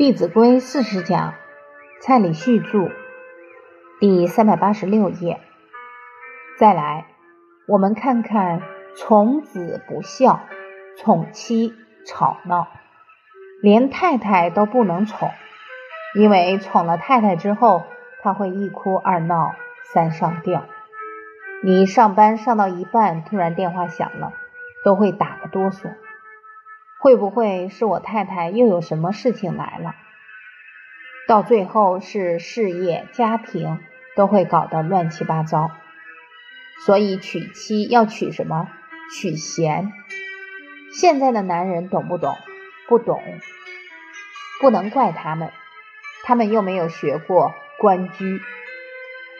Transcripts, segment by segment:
弟子规》四十讲，蔡礼旭著，第三百八十六页。再来，我们看看宠子不孝，宠妻吵闹，连太太都不能宠，因为宠了太太之后，他会一哭二闹三上吊。你上班上到一半，突然电话响了，都会打个哆嗦。会不会是我太太又有什么事情来了？到最后是事业、家庭都会搞得乱七八糟。所以娶妻要娶什么？娶贤。现在的男人懂不懂？不懂，不能怪他们，他们又没有学过《关雎》，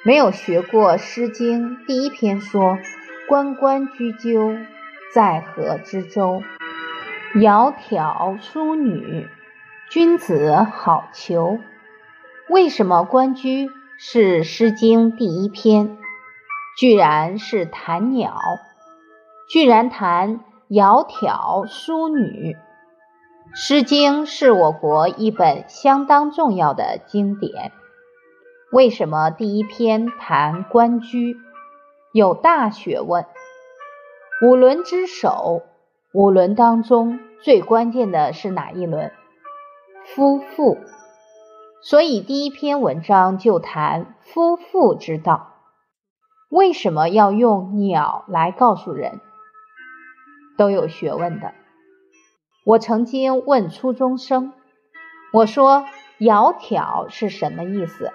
没有学过《诗经》第一篇说“关关雎鸠，在河之洲”。窈窕淑女，君子好逑。为什么《关雎》是《诗经》第一篇？居然是谈鸟，居然谈窈窕淑女。《诗经》是我国一本相当重要的经典。为什么第一篇谈《关雎》？有大学问。五伦之首。五伦当中最关键的是哪一轮？夫妇。所以第一篇文章就谈夫妇之道。为什么要用鸟来告诉人？都有学问的。我曾经问初中生，我说“窈窕”是什么意思？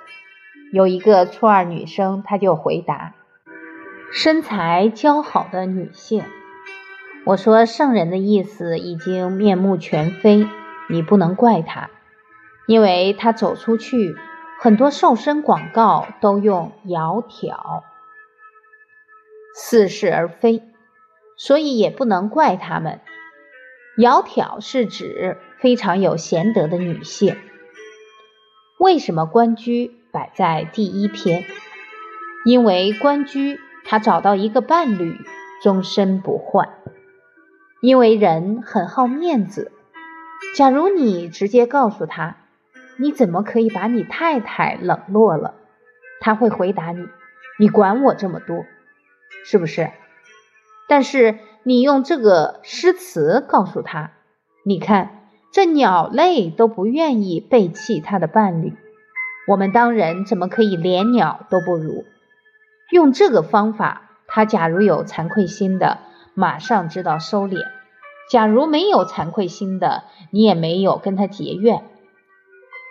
有一个初二女生，她就回答：“身材姣好的女性。”我说圣人的意思已经面目全非，你不能怪他，因为他走出去，很多瘦身广告都用“窈窕”，似是而非，所以也不能怪他们。窈窕是指非常有贤德的女性。为什么《关雎》摆在第一篇？因为《关雎》他找到一个伴侣，终身不换。因为人很好面子，假如你直接告诉他，你怎么可以把你太太冷落了？他会回答你，你管我这么多，是不是？但是你用这个诗词告诉他，你看这鸟类都不愿意背弃他的伴侣，我们当人怎么可以连鸟都不如？用这个方法，他假如有惭愧心的。马上知道收敛。假如没有惭愧心的，你也没有跟他结怨。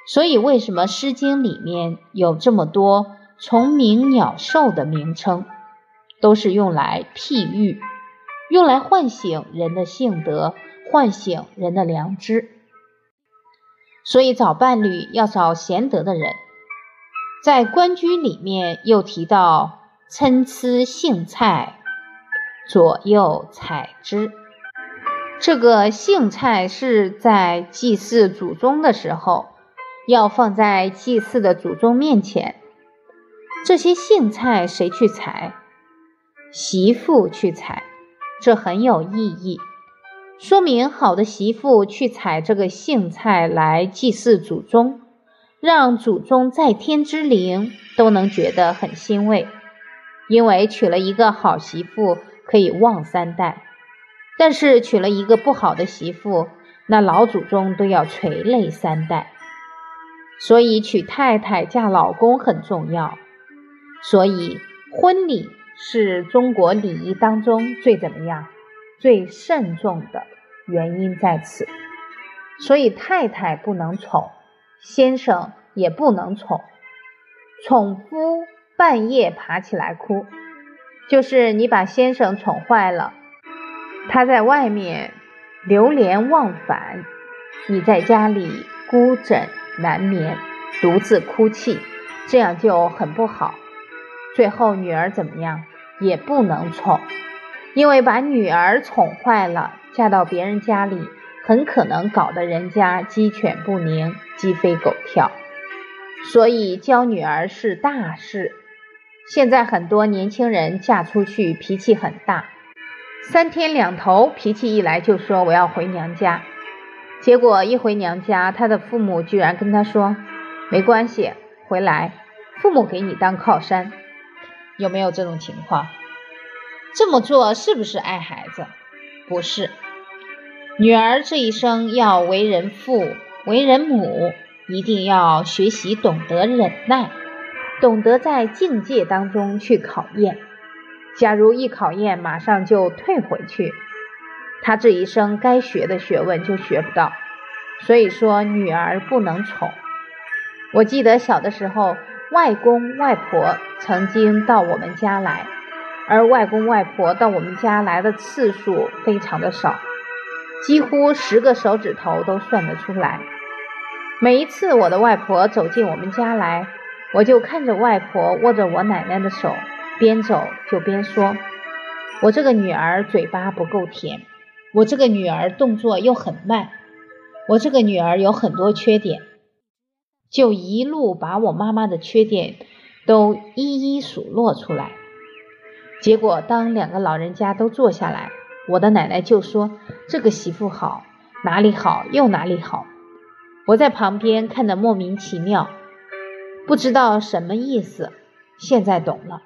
所以，为什么《诗经》里面有这么多虫鸣鸟兽的名称，都是用来譬喻，用来唤醒人的性德，唤醒人的良知。所以，找伴侣要找贤德的人。在《关雎》里面又提到参差荇菜。左右采之，这个荇菜是在祭祀祖宗的时候，要放在祭祀的祖宗面前。这些荇菜谁去采？媳妇去采，这很有意义，说明好的媳妇去采这个荇菜来祭祀祖宗，让祖宗在天之灵都能觉得很欣慰，因为娶了一个好媳妇。可以旺三代，但是娶了一个不好的媳妇，那老祖宗都要垂泪三代。所以娶太太嫁老公很重要。所以婚礼是中国礼仪当中最怎么样、最慎重的原因在此。所以太太不能宠，先生也不能宠，宠夫半夜爬起来哭。就是你把先生宠坏了，他在外面流连忘返，你在家里孤枕难眠，独自哭泣，这样就很不好。最后女儿怎么样也不能宠，因为把女儿宠坏了，嫁到别人家里，很可能搞得人家鸡犬不宁，鸡飞狗跳。所以教女儿是大事。现在很多年轻人嫁出去脾气很大，三天两头脾气一来就说我要回娘家。结果一回娘家，他的父母居然跟他说：“没关系，回来，父母给你当靠山。”有没有这种情况？这么做是不是爱孩子？不是。女儿这一生要为人父、为人母，一定要学习懂得忍耐，懂得在境界当中去考验。假如一考验马上就退回去。他这一生该学的学问就学不到，所以说女儿不能宠。我记得小的时候，外公外婆曾经到我们家来，而外公外婆到我们家来的次数非常的少，几乎十个手指头都算得出来。每一次我的外婆走进我们家来，我就看着外婆握着我奶奶的手，边走就边说：“我这个女儿嘴巴不够甜。”我这个女儿动作又很慢，我这个女儿有很多缺点，就一路把我妈妈的缺点都一一数落出来。结果当两个老人家都坐下来，我的奶奶就说：“这个媳妇好，哪里好又哪里好。”我在旁边看得莫名其妙，不知道什么意思。现在懂了，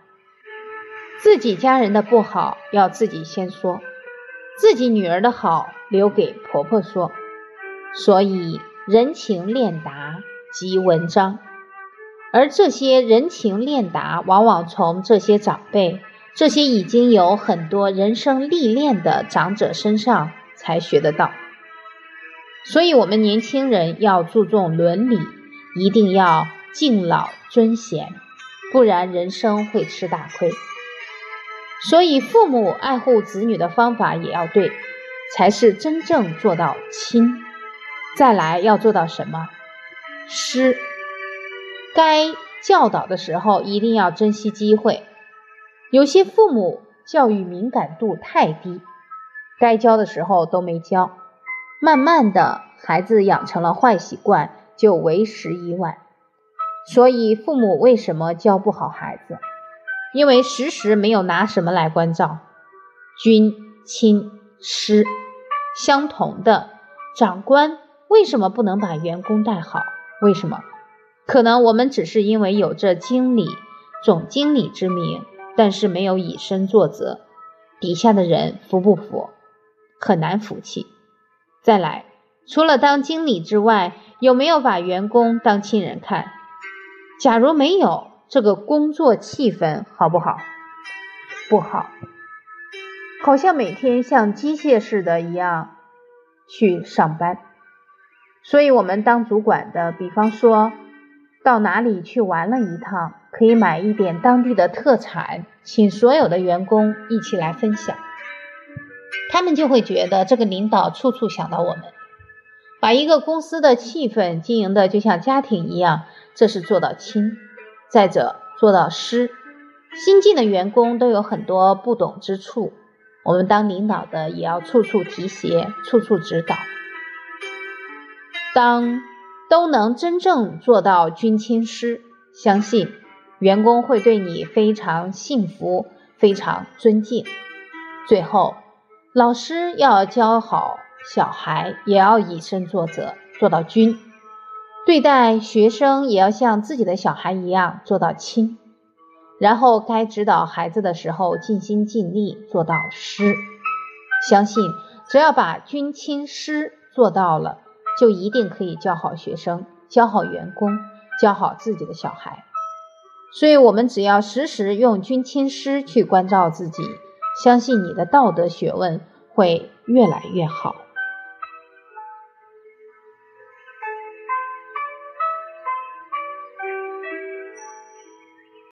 自己家人的不好要自己先说。自己女儿的好留给婆婆说，所以人情练达即文章，而这些人情练达往往从这些长辈、这些已经有很多人生历练的长者身上才学得到。所以，我们年轻人要注重伦理，一定要敬老尊贤，不然人生会吃大亏。所以，父母爱护子女的方法也要对，才是真正做到亲。再来要做到什么？师，该教导的时候一定要珍惜机会。有些父母教育敏感度太低，该教的时候都没教，慢慢的孩子养成了坏习惯，就为时已晚。所以，父母为什么教不好孩子？因为时时没有拿什么来关照，君亲师相同的长官为什么不能把员工带好？为什么？可能我们只是因为有着经理、总经理之名，但是没有以身作则，底下的人服不服？很难服气。再来，除了当经理之外，有没有把员工当亲人看？假如没有。这个工作气氛好不好？不好，好像每天像机械似的一样去上班。所以，我们当主管的，比方说到哪里去玩了一趟，可以买一点当地的特产，请所有的员工一起来分享，他们就会觉得这个领导处处想到我们，把一个公司的气氛经营的就像家庭一样，这是做到亲。再者，做到师，新进的员工都有很多不懂之处，我们当领导的也要处处提携，处处指导。当都能真正做到君亲师，相信员工会对你非常信服，非常尊敬。最后，老师要教好小孩，也要以身作则，做到君。对待学生也要像自己的小孩一样做到亲，然后该指导孩子的时候尽心尽力做到师。相信只要把君亲师做到了，就一定可以教好学生、教好员工、教好自己的小孩。所以，我们只要时时用君亲师去关照自己，相信你的道德学问会越来越好。